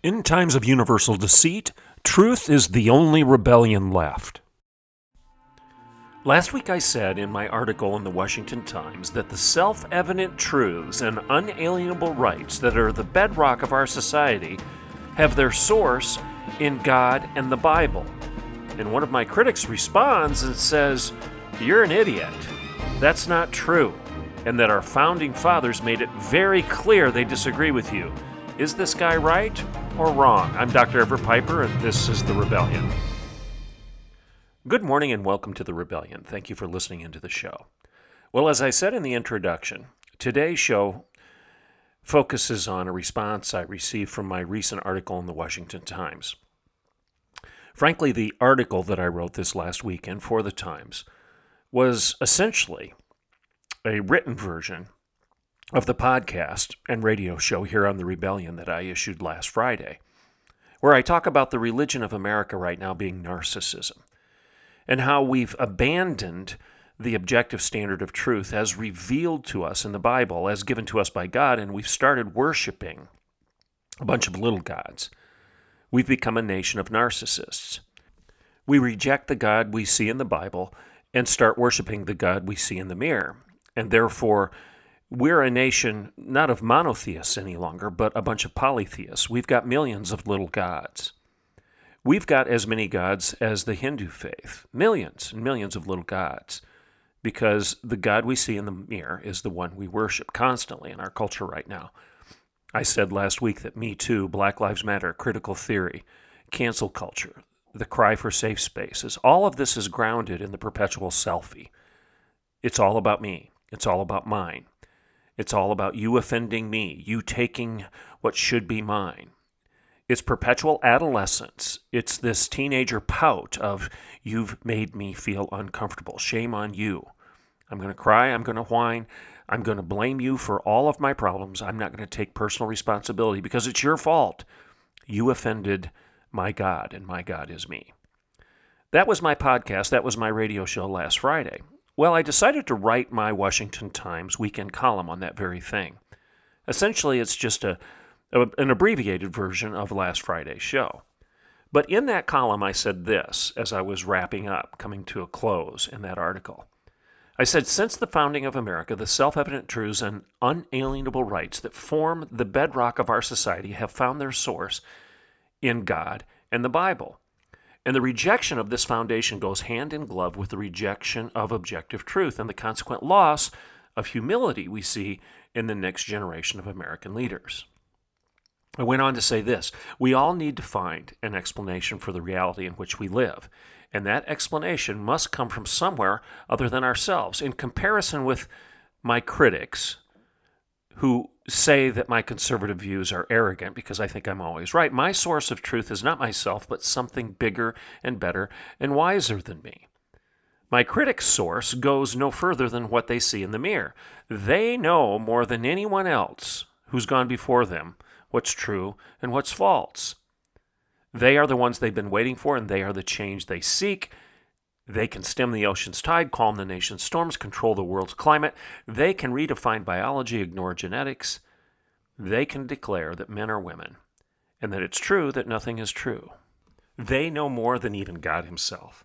In times of universal deceit, truth is the only rebellion left. Last week I said in my article in the Washington Times that the self evident truths and unalienable rights that are the bedrock of our society have their source in God and the Bible. And one of my critics responds and says, You're an idiot. That's not true. And that our founding fathers made it very clear they disagree with you. Is this guy right or wrong? I'm Dr. Everett Piper, and this is The Rebellion. Good morning and welcome to The Rebellion. Thank you for listening into the show. Well, as I said in the introduction, today's show focuses on a response I received from my recent article in the Washington Times. Frankly, the article that I wrote this last weekend for the Times was essentially a written version of the podcast and radio show here on the Rebellion that I issued last Friday, where I talk about the religion of America right now being narcissism and how we've abandoned the objective standard of truth as revealed to us in the Bible, as given to us by God, and we've started worshiping a bunch of little gods. We've become a nation of narcissists. We reject the God we see in the Bible and start worshiping the God we see in the mirror. And therefore, we're a nation not of monotheists any longer, but a bunch of polytheists. We've got millions of little gods. We've got as many gods as the Hindu faith, millions and millions of little gods, because the God we see in the mirror is the one we worship constantly in our culture right now. I said last week that Me Too, Black Lives Matter, critical theory, cancel culture, the cry for safe spaces, all of this is grounded in the perpetual selfie. It's all about me, it's all about mine. It's all about you offending me, you taking what should be mine. It's perpetual adolescence. It's this teenager pout of, you've made me feel uncomfortable. Shame on you. I'm going to cry. I'm going to whine. I'm going to blame you for all of my problems. I'm not going to take personal responsibility because it's your fault. You offended my God, and my God is me. That was my podcast. That was my radio show last Friday. Well, I decided to write my Washington Times weekend column on that very thing. Essentially, it's just a, a, an abbreviated version of last Friday's show. But in that column, I said this as I was wrapping up, coming to a close in that article. I said, Since the founding of America, the self evident truths and unalienable rights that form the bedrock of our society have found their source in God and the Bible. And the rejection of this foundation goes hand in glove with the rejection of objective truth and the consequent loss of humility we see in the next generation of American leaders. I went on to say this we all need to find an explanation for the reality in which we live. And that explanation must come from somewhere other than ourselves. In comparison with my critics, who say that my conservative views are arrogant because I think I'm always right. My source of truth is not myself, but something bigger and better and wiser than me. My critic's source goes no further than what they see in the mirror. They know more than anyone else who's gone before them what's true and what's false. They are the ones they've been waiting for, and they are the change they seek. They can stem the ocean's tide, calm the nation's storms, control the world's climate. They can redefine biology, ignore genetics. They can declare that men are women and that it's true that nothing is true. They know more than even God Himself.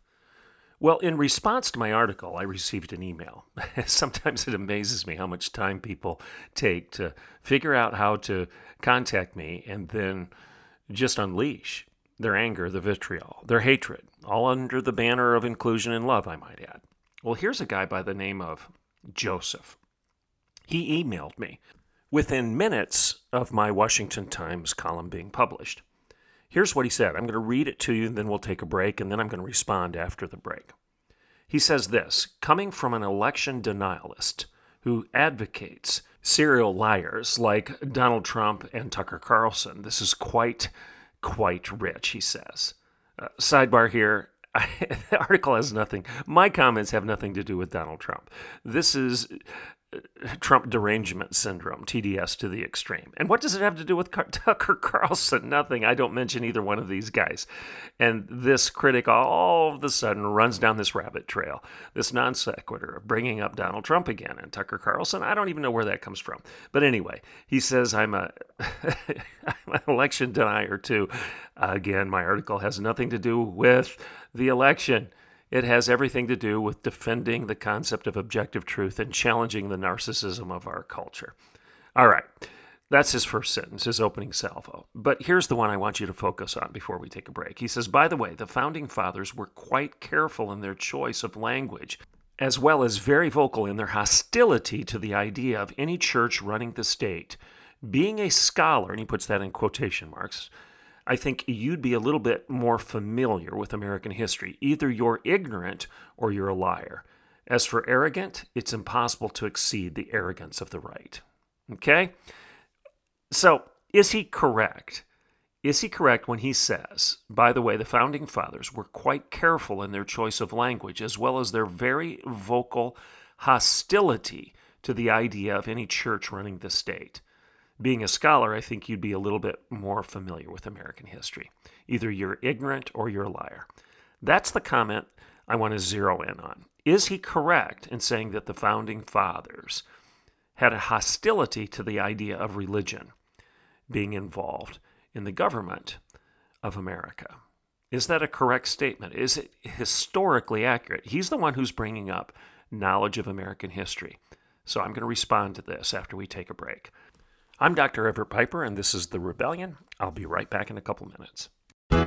Well, in response to my article, I received an email. Sometimes it amazes me how much time people take to figure out how to contact me and then just unleash their anger, the vitriol, their hatred, all under the banner of inclusion and love, I might add. Well, here's a guy by the name of Joseph. He emailed me within minutes of my Washington Times column being published. Here's what he said. I'm going to read it to you, and then we'll take a break, and then I'm going to respond after the break. He says this coming from an election denialist who advocates serial liars like Donald Trump and Tucker Carlson, this is quite quite rich, he says. Uh, sidebar here the article has nothing, my comments have nothing to do with Donald Trump. This is Trump derangement syndrome, TDS to the extreme. And what does it have to do with Car- Tucker Carlson? Nothing. I don't mention either one of these guys. And this critic all of a sudden runs down this rabbit trail, this non sequitur of bringing up Donald Trump again and Tucker Carlson. I don't even know where that comes from. But anyway, he says I'm a I'm an election denier too. again, my article has nothing to do with the election. It has everything to do with defending the concept of objective truth and challenging the narcissism of our culture. All right, that's his first sentence, his opening salvo. But here's the one I want you to focus on before we take a break. He says, By the way, the founding fathers were quite careful in their choice of language, as well as very vocal in their hostility to the idea of any church running the state. Being a scholar, and he puts that in quotation marks, I think you'd be a little bit more familiar with American history. Either you're ignorant or you're a liar. As for arrogant, it's impossible to exceed the arrogance of the right. Okay? So, is he correct? Is he correct when he says, by the way, the founding fathers were quite careful in their choice of language, as well as their very vocal hostility to the idea of any church running the state? Being a scholar, I think you'd be a little bit more familiar with American history. Either you're ignorant or you're a liar. That's the comment I want to zero in on. Is he correct in saying that the founding fathers had a hostility to the idea of religion being involved in the government of America? Is that a correct statement? Is it historically accurate? He's the one who's bringing up knowledge of American history. So I'm going to respond to this after we take a break. I'm Dr. Everett Piper, and this is The Rebellion. I'll be right back in a couple minutes.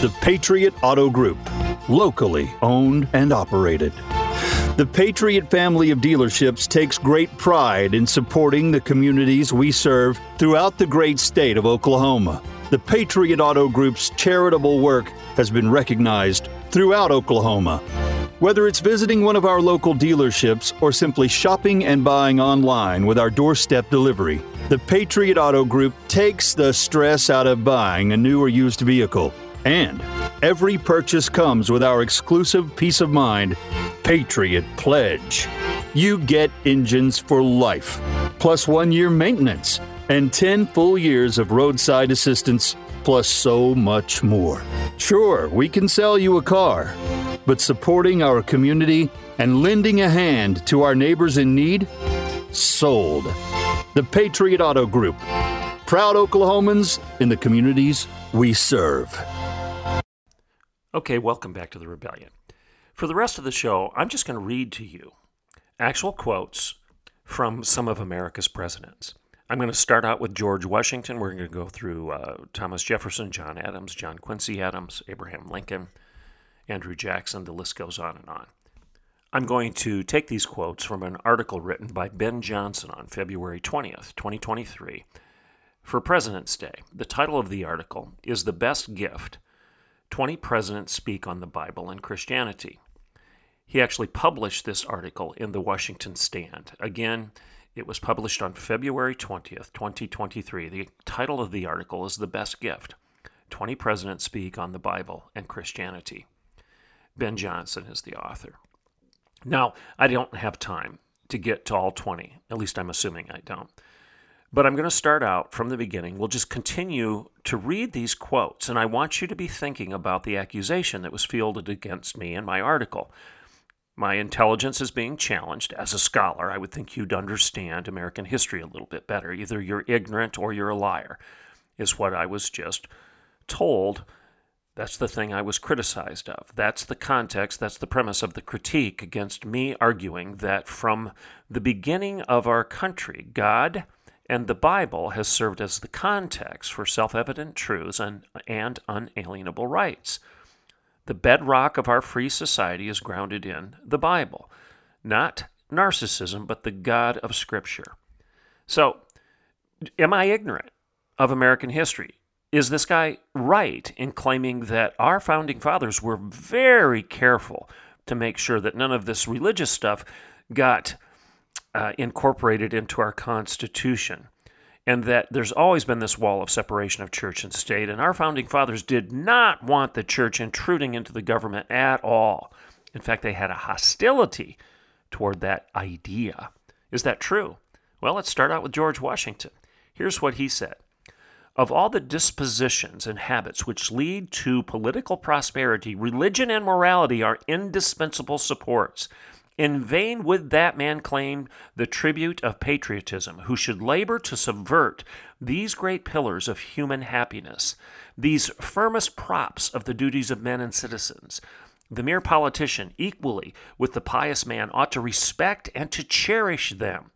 The Patriot Auto Group, locally owned and operated. The Patriot family of dealerships takes great pride in supporting the communities we serve throughout the great state of Oklahoma. The Patriot Auto Group's charitable work has been recognized throughout Oklahoma. Whether it's visiting one of our local dealerships or simply shopping and buying online with our doorstep delivery, the Patriot Auto Group takes the stress out of buying a new or used vehicle. And every purchase comes with our exclusive peace of mind Patriot Pledge. You get engines for life, plus one year maintenance, and 10 full years of roadside assistance, plus so much more. Sure, we can sell you a car, but supporting our community and lending a hand to our neighbors in need? Sold the Patriot Auto Group. Proud Oklahomans in the communities we serve. Okay, welcome back to the Rebellion. For the rest of the show, I'm just going to read to you actual quotes from some of America's presidents. I'm going to start out with George Washington. We're going to go through uh, Thomas Jefferson, John Adams, John Quincy Adams, Abraham Lincoln, Andrew Jackson. The list goes on and on. I'm going to take these quotes from an article written by Ben Johnson on February 20th, 2023, for President's Day. The title of the article is The Best Gift 20 Presidents Speak on the Bible and Christianity. He actually published this article in the Washington Stand. Again, it was published on February 20th, 2023. The title of the article is The Best Gift 20 Presidents Speak on the Bible and Christianity. Ben Johnson is the author. Now, I don't have time to get to all 20. At least I'm assuming I don't. But I'm going to start out from the beginning. We'll just continue to read these quotes, and I want you to be thinking about the accusation that was fielded against me in my article. My intelligence is being challenged. As a scholar, I would think you'd understand American history a little bit better. Either you're ignorant or you're a liar, is what I was just told that's the thing I was criticized of. That's the context, that's the premise of the critique against me arguing that from the beginning of our country, God And the Bible has served as the context for self evident truths and, and unalienable rights. The bedrock of our free society is grounded in the Bible, not narcissism, but the God of Scripture. So, am I ignorant of American history? Is this guy right in claiming that our founding fathers were very careful to make sure that none of this religious stuff got uh, incorporated into our Constitution? and that there's always been this wall of separation of church and state. And our founding fathers did not want the church intruding into the government at all. In fact, they had a hostility toward that idea. Is that true? Well, let's start out with George Washington. Here's what he said Of all the dispositions and habits which lead to political prosperity, religion and morality are indispensable supports. In vain would that man claim the tribute of patriotism who should labor to subvert these great pillars of human happiness, these firmest props of the duties of men and citizens. The mere politician, equally with the pious man, ought to respect and to cherish them.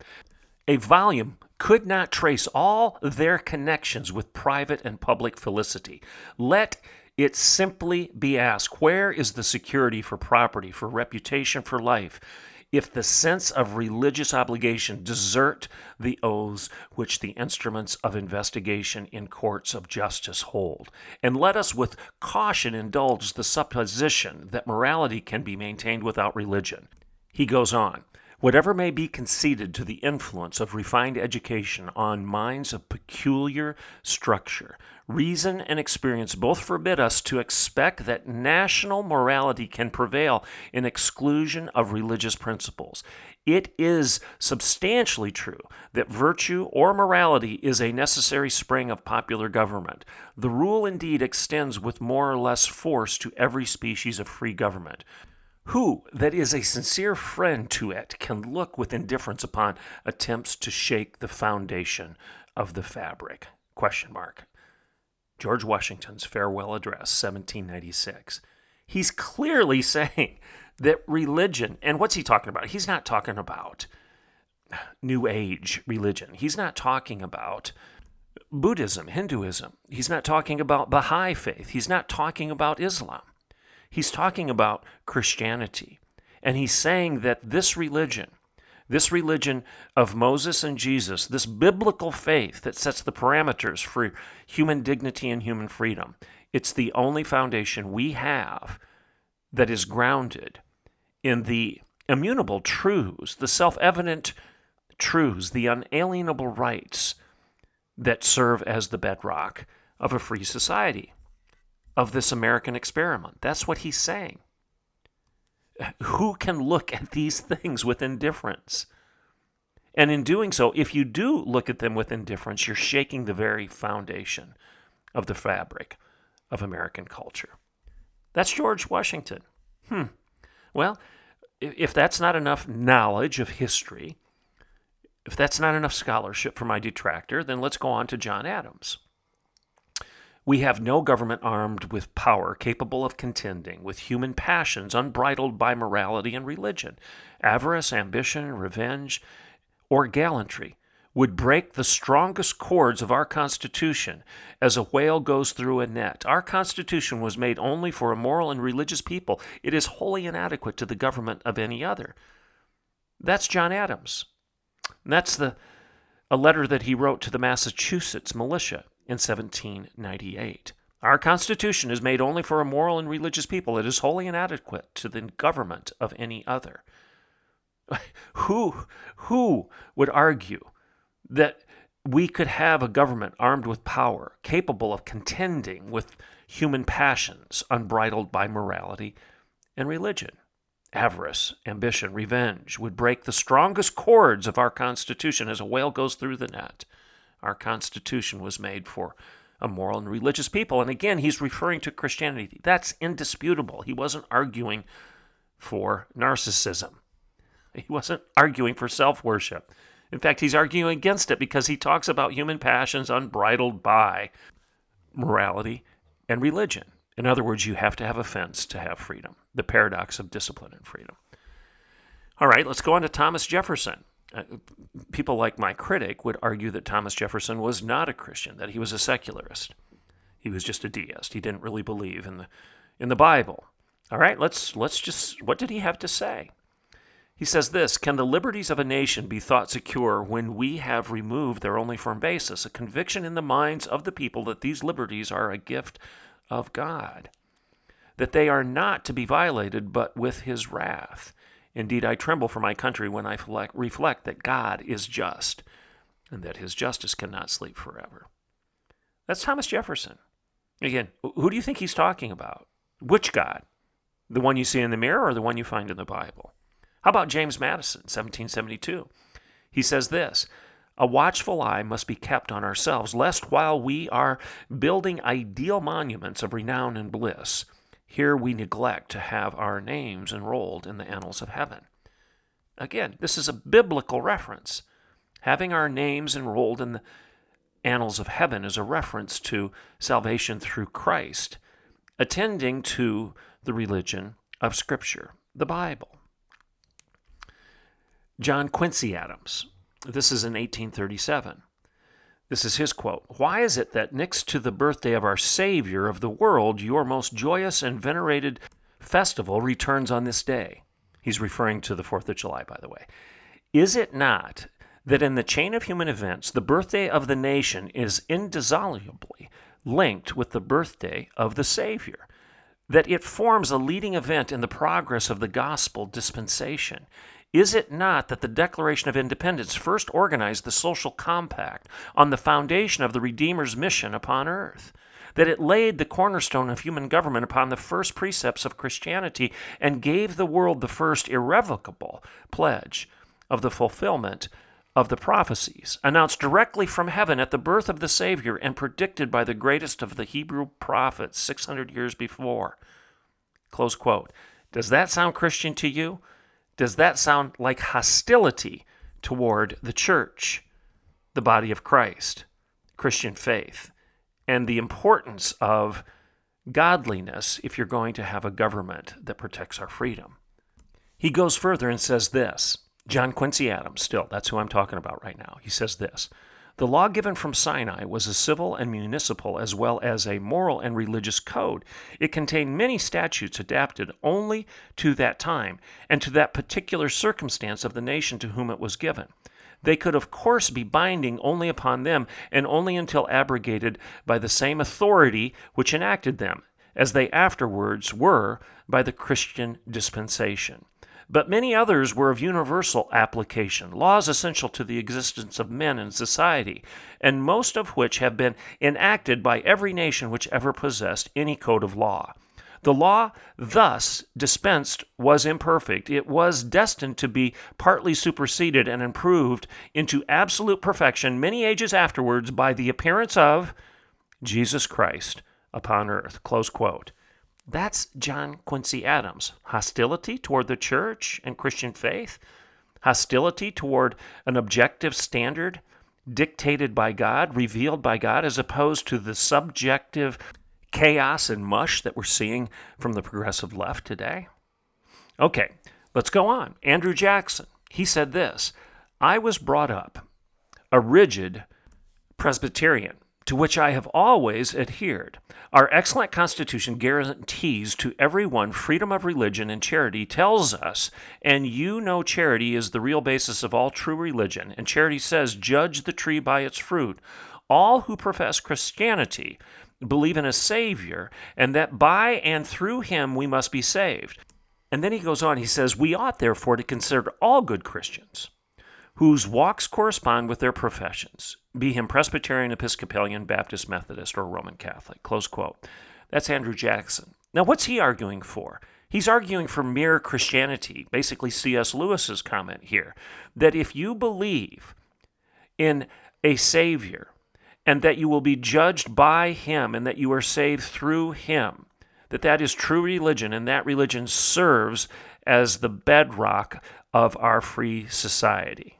A volume could not trace all their connections with private and public felicity. Let it simply be asked where is the security for property, for reputation, for life? If the sense of religious obligation desert the oaths which the instruments of investigation in courts of justice hold, and let us with caution indulge the supposition that morality can be maintained without religion. He goes on. Whatever may be conceded to the influence of refined education on minds of peculiar structure, reason and experience both forbid us to expect that national morality can prevail in exclusion of religious principles. It is substantially true that virtue or morality is a necessary spring of popular government. The rule indeed extends with more or less force to every species of free government. Who that is a sincere friend to it can look with indifference upon attempts to shake the foundation of the fabric? Question mark. George Washington's farewell address, 1796. He's clearly saying that religion, and what's he talking about? He's not talking about New Age religion. He's not talking about Buddhism, Hinduism. He's not talking about Baha'i faith. He's not talking about Islam. He's talking about Christianity. And he's saying that this religion, this religion of Moses and Jesus, this biblical faith that sets the parameters for human dignity and human freedom, it's the only foundation we have that is grounded in the immutable truths, the self evident truths, the unalienable rights that serve as the bedrock of a free society of this American experiment. That's what he's saying. Who can look at these things with indifference? And in doing so, if you do look at them with indifference, you're shaking the very foundation of the fabric of American culture. That's George Washington. Hmm. Well, if that's not enough knowledge of history, if that's not enough scholarship for my detractor, then let's go on to John Adams. We have no government armed with power capable of contending with human passions unbridled by morality and religion. Avarice, ambition, revenge, or gallantry would break the strongest cords of our Constitution as a whale goes through a net. Our Constitution was made only for a moral and religious people. It is wholly inadequate to the government of any other. That's John Adams. And that's the a letter that he wrote to the Massachusetts militia in 1798. Our Constitution is made only for a moral and religious people. It is wholly inadequate to the government of any other. who, who would argue that we could have a government armed with power, capable of contending with human passions unbridled by morality and religion? Avarice, ambition, revenge would break the strongest cords of our Constitution as a whale goes through the net. Our Constitution was made for a moral and religious people. And again, he's referring to Christianity. That's indisputable. He wasn't arguing for narcissism, he wasn't arguing for self worship. In fact, he's arguing against it because he talks about human passions unbridled by morality and religion. In other words, you have to have a fence to have freedom, the paradox of discipline and freedom. All right, let's go on to Thomas Jefferson. Uh, people like my critic would argue that Thomas Jefferson was not a Christian, that he was a secularist. He was just a deist. He didn't really believe in the in the Bible. All right, let's let's just what did he have to say? He says this Can the liberties of a nation be thought secure when we have removed their only firm basis, a conviction in the minds of the people that these liberties are a gift of God, that they are not to be violated but with his wrath? Indeed, I tremble for my country when I reflect that God is just and that his justice cannot sleep forever. That's Thomas Jefferson. Again, who do you think he's talking about? Which God? The one you see in the mirror or the one you find in the Bible? How about James Madison, 1772? He says this A watchful eye must be kept on ourselves, lest while we are building ideal monuments of renown and bliss, here we neglect to have our names enrolled in the annals of heaven. Again, this is a biblical reference. Having our names enrolled in the annals of heaven is a reference to salvation through Christ, attending to the religion of Scripture, the Bible. John Quincy Adams. This is in 1837. This is his quote Why is it that next to the birthday of our Savior of the world, your most joyous and venerated festival returns on this day? He's referring to the 4th of July, by the way. Is it not that in the chain of human events, the birthday of the nation is indissolubly linked with the birthday of the Savior? That it forms a leading event in the progress of the gospel dispensation? Is it not that the Declaration of Independence first organized the social compact on the foundation of the Redeemer's mission upon earth? That it laid the cornerstone of human government upon the first precepts of Christianity and gave the world the first irrevocable pledge of the fulfillment of the prophecies, announced directly from heaven at the birth of the Savior and predicted by the greatest of the Hebrew prophets 600 years before. Close quote. Does that sound Christian to you? Does that sound like hostility toward the church, the body of Christ, Christian faith, and the importance of godliness if you're going to have a government that protects our freedom? He goes further and says this John Quincy Adams, still, that's who I'm talking about right now. He says this the law given from Sinai was a civil and municipal as well as a moral and religious code. It contained many statutes adapted only to that time and to that particular circumstance of the nation to whom it was given. They could, of course, be binding only upon them and only until abrogated by the same authority which enacted them, as they afterwards were by the Christian dispensation but many others were of universal application, laws essential to the existence of men in society, and most of which have been enacted by every nation which ever possessed any code of law. The law thus dispensed was imperfect. It was destined to be partly superseded and improved into absolute perfection many ages afterwards by the appearance of Jesus Christ upon earth. Close quote. That's John Quincy Adams. Hostility toward the church and Christian faith, hostility toward an objective standard dictated by God, revealed by God, as opposed to the subjective chaos and mush that we're seeing from the progressive left today. Okay, let's go on. Andrew Jackson, he said this I was brought up a rigid Presbyterian to which I have always adhered. Our excellent Constitution guarantees to everyone freedom of religion, and charity tells us, and you know charity is the real basis of all true religion, and charity says, judge the tree by its fruit. All who profess Christianity believe in a Savior, and that by and through him we must be saved. And then he goes on, he says, We ought therefore to consider all good Christians whose walks correspond with their professions, be him Presbyterian, Episcopalian, Baptist, Methodist, or Roman Catholic. Close quote. That's Andrew Jackson. Now, what's he arguing for? He's arguing for mere Christianity, basically C.S. Lewis's comment here, that if you believe in a Savior and that you will be judged by Him and that you are saved through Him, that that is true religion and that religion serves as the bedrock of our free society.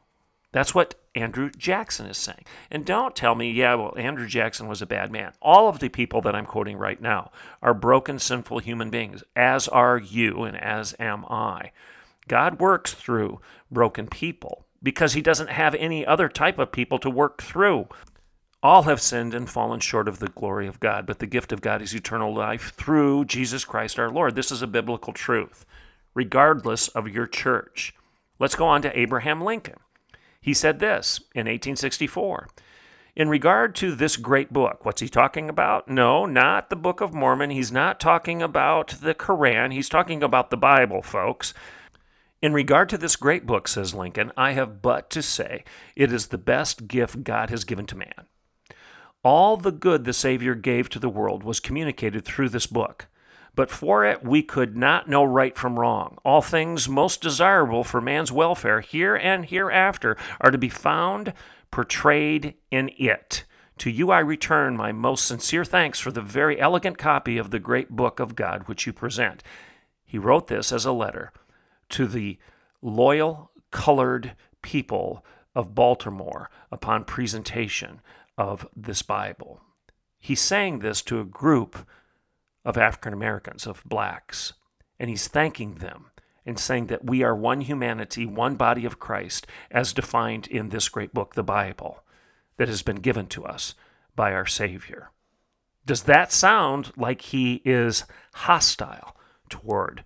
That's what Andrew Jackson is saying. And don't tell me, yeah, well, Andrew Jackson was a bad man. All of the people that I'm quoting right now are broken, sinful human beings, as are you and as am I. God works through broken people. because he doesn't have any other type of people to work through. All have sinned and fallen short of the glory of God, but the gift of God is eternal life through Jesus Christ our Lord. This is a biblical truth, regardless of your church. Let's go on to Abraham Lincoln. He said this in 1864. In regard to this great book, what's he talking about? No, not the Book of Mormon. He's not talking about the Koran. He's talking about the Bible, folks. In regard to this great book, says Lincoln, I have but to say it is the best gift God has given to man. All the good the Savior gave to the world was communicated through this book. But for it we could not know right from wrong. All things most desirable for man's welfare here and hereafter are to be found portrayed in it. To you I return my most sincere thanks for the very elegant copy of the great book of God which you present. He wrote this as a letter to the loyal colored people of Baltimore upon presentation of this Bible. He's saying this to a group of African Americans, of blacks, and he's thanking them and saying that we are one humanity, one body of Christ, as defined in this great book, the Bible, that has been given to us by our Savior. Does that sound like he is hostile toward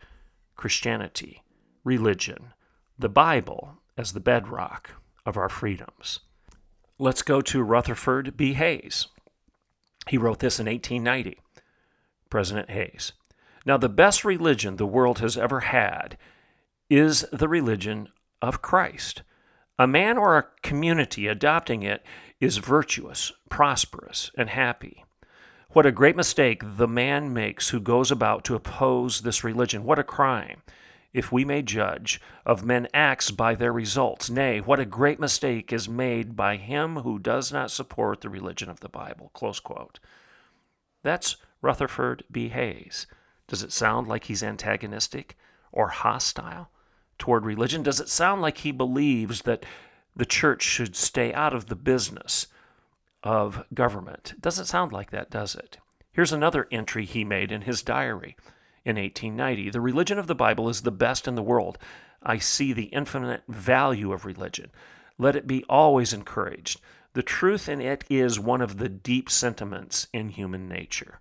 Christianity religion, the Bible as the bedrock of our freedoms. Let's go to Rutherford B. Hayes. He wrote this in 1890. President Hayes. Now, the best religion the world has ever had is the religion of Christ. A man or a community adopting it is virtuous, prosperous, and happy. What a great mistake the man makes who goes about to oppose this religion. What a crime if we may judge of men acts by their results. Nay, what a great mistake is made by him who does not support the religion of the Bible. Close quote. That's Rutherford B. Hayes. Does it sound like he's antagonistic or hostile toward religion? Does it sound like he believes that the church should stay out of the business of government? Doesn't sound like that, does it? Here's another entry he made in his diary in 1890. The religion of the Bible is the best in the world. I see the infinite value of religion. Let it be always encouraged. The truth in it is one of the deep sentiments in human nature.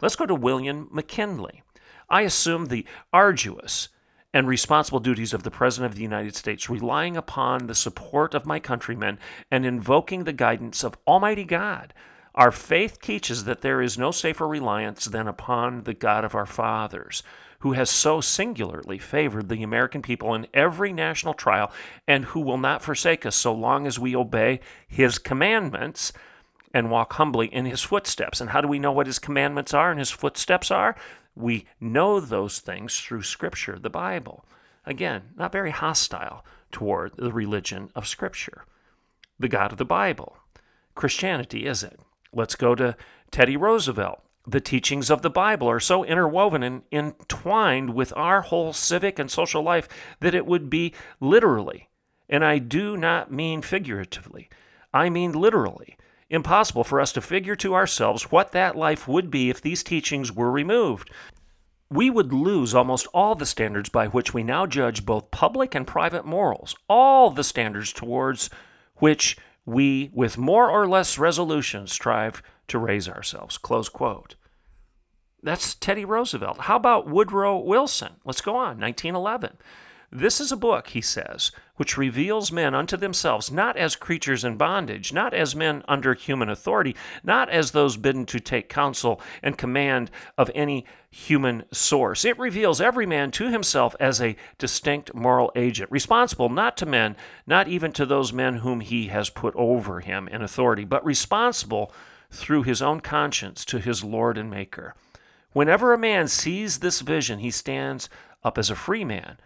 Let's go to William McKinley. I assume the arduous and responsible duties of the President of the United States, relying upon the support of my countrymen and invoking the guidance of Almighty God our faith teaches that there is no safer reliance than upon the God of our fathers, who has so singularly favored the American people in every national trial and who will not forsake us so long as we obey his commandments and walk humbly in his footsteps. And how do we know what his commandments are and his footsteps are? We know those things through Scripture, the Bible. Again, not very hostile toward the religion of Scripture, the God of the Bible. Christianity, is it? Let's go to Teddy Roosevelt. The teachings of the Bible are so interwoven and entwined with our whole civic and social life that it would be literally, and I do not mean figuratively, I mean literally, impossible for us to figure to ourselves what that life would be if these teachings were removed. We would lose almost all the standards by which we now judge both public and private morals, all the standards towards which we, with more or less resolution, strive to raise ourselves. Close quote. That's Teddy Roosevelt. How about Woodrow Wilson? Let's go on. 1911. This is a book, he says, which reveals men unto themselves not as creatures in bondage, not as men under human authority, not as those bidden to take counsel and command of any human source. It reveals every man to himself as a distinct moral agent, responsible not to men, not even to those men whom he has put over him in authority, but responsible through his own conscience to his Lord and Maker. Whenever a man sees this vision, he stands up as a free man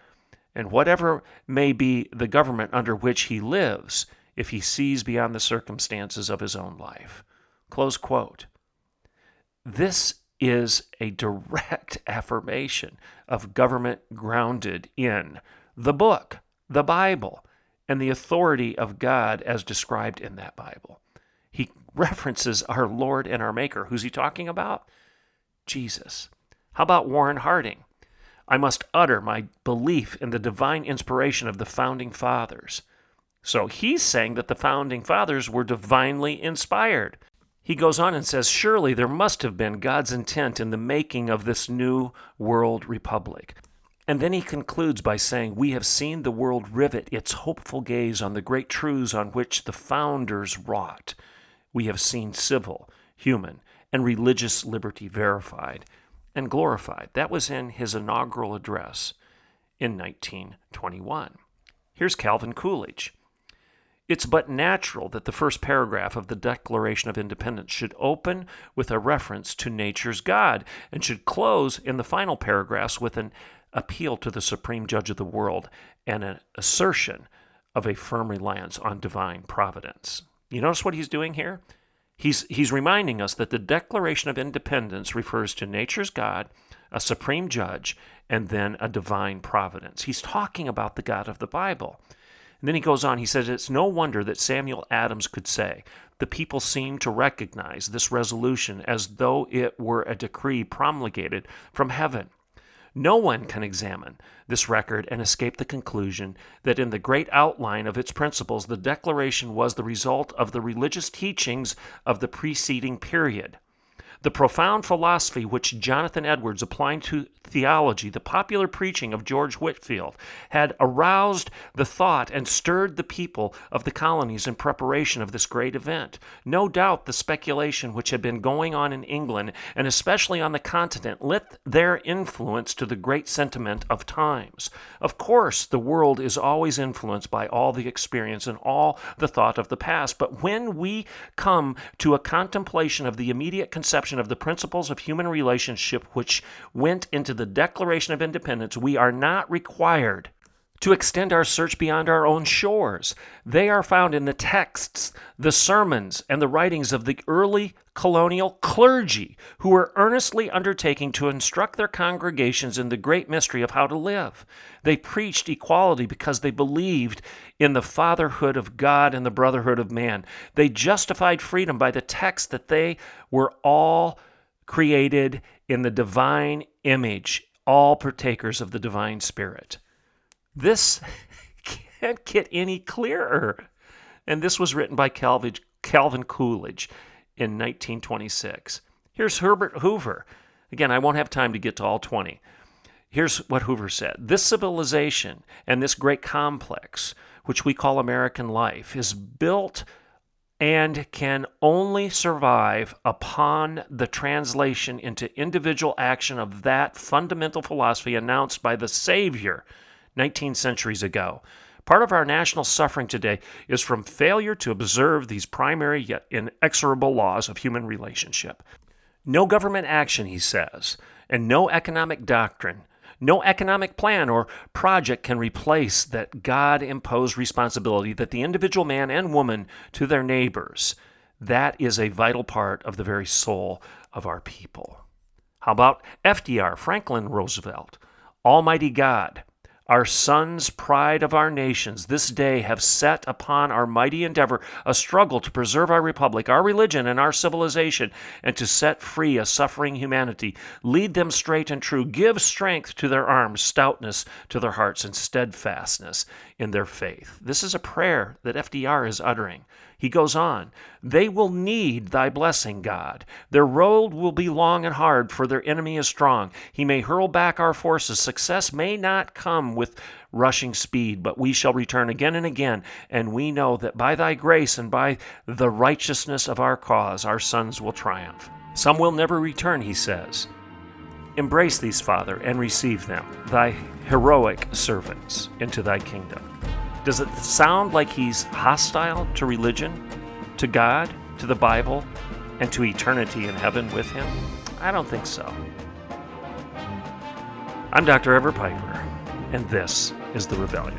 and whatever may be the government under which he lives if he sees beyond the circumstances of his own life. Close quote. This is a direct affirmation of government grounded in the book, the Bible, and the authority of God as described in that Bible. He references our Lord and our Maker. Who's he talking about? Jesus. How about Warren Harding? I must utter my belief in the divine inspiration of the founding fathers. So he's saying that the founding fathers were divinely inspired. He goes on and says, Surely there must have been God's intent in the making of this new world republic. And then he concludes by saying, We have seen the world rivet its hopeful gaze on the great truths on which the founders wrought. We have seen civil, human, and religious liberty verified and glorified. That was in his inaugural address in 1921. Here's Calvin Coolidge. It's but natural that the first paragraph of the Declaration of Independence should open with a reference to nature's God and should close in the final paragraphs with an appeal to the supreme judge of the world and an assertion of a firm reliance on divine providence. You notice what he's doing here? He's, he's reminding us that the Declaration of Independence refers to nature's God, a supreme judge, and then a divine providence. He's talking about the God of the Bible. And then he goes on, he says, It's no wonder that Samuel Adams could say, The people seem to recognize this resolution as though it were a decree promulgated from heaven. No one can examine this record and escape the conclusion that in the great outline of its principles, the Declaration was the result of the religious teachings of the preceding period. The profound philosophy which Jonathan Edwards applied to theology, the popular preaching of George Whitefield, had aroused the thought and stirred the people of the colonies in preparation of this great event. No doubt the speculation which had been going on in England, and especially on the continent, lent their influence to the great sentiment of times. Of course, the world is always influenced by all the experience and all the thought of the past, but when we come to a contemplation of the immediate conception of the principles of human relationship which went into the Declaration of Independence, we are not required to extend our search beyond our own shores. They are found in the texts, the sermons, and the writings of the early colonial clergy who were earnestly undertaking to instruct their congregations in the great mystery of how to live. They preached equality because they believed in the fatherhood of God and the brotherhood of man. They justified freedom by the text that they were all created in the divine image, all partakers of the divine spirit. This can't get any clearer. And this was written by Calvin, Calvin Coolidge in 1926. Here's Herbert Hoover. Again, I won't have time to get to all 20. Here's what Hoover said This civilization and this great complex, which we call American life, is built and can only survive upon the translation into individual action of that fundamental philosophy announced by the Savior 19 centuries ago. Part of our national suffering today is from failure to observe these primary yet inexorable laws of human relationship. No government action, he says, and no economic doctrine, no economic plan or project can replace that God imposed responsibility that the individual man and woman to their neighbors. That is a vital part of the very soul of our people. How about FDR, Franklin Roosevelt? Almighty God, our sons, pride of our nations, this day have set upon our mighty endeavor a struggle to preserve our republic, our religion, and our civilization, and to set free a suffering humanity. Lead them straight and true. Give strength to their arms, stoutness to their hearts, and steadfastness in their faith. This is a prayer that FDR is uttering. He goes on, They will need thy blessing, God. Their road will be long and hard, for their enemy is strong. He may hurl back our forces. Success may not come with rushing speed, but we shall return again and again, and we know that by thy grace and by the righteousness of our cause, our sons will triumph. Some will never return, he says. Embrace these, Father, and receive them, thy heroic servants, into thy kingdom. Does it sound like he's hostile to religion, to God, to the Bible, and to eternity in heaven with him? I don't think so. I'm Dr. Everett Piper, and this is The Rebellion.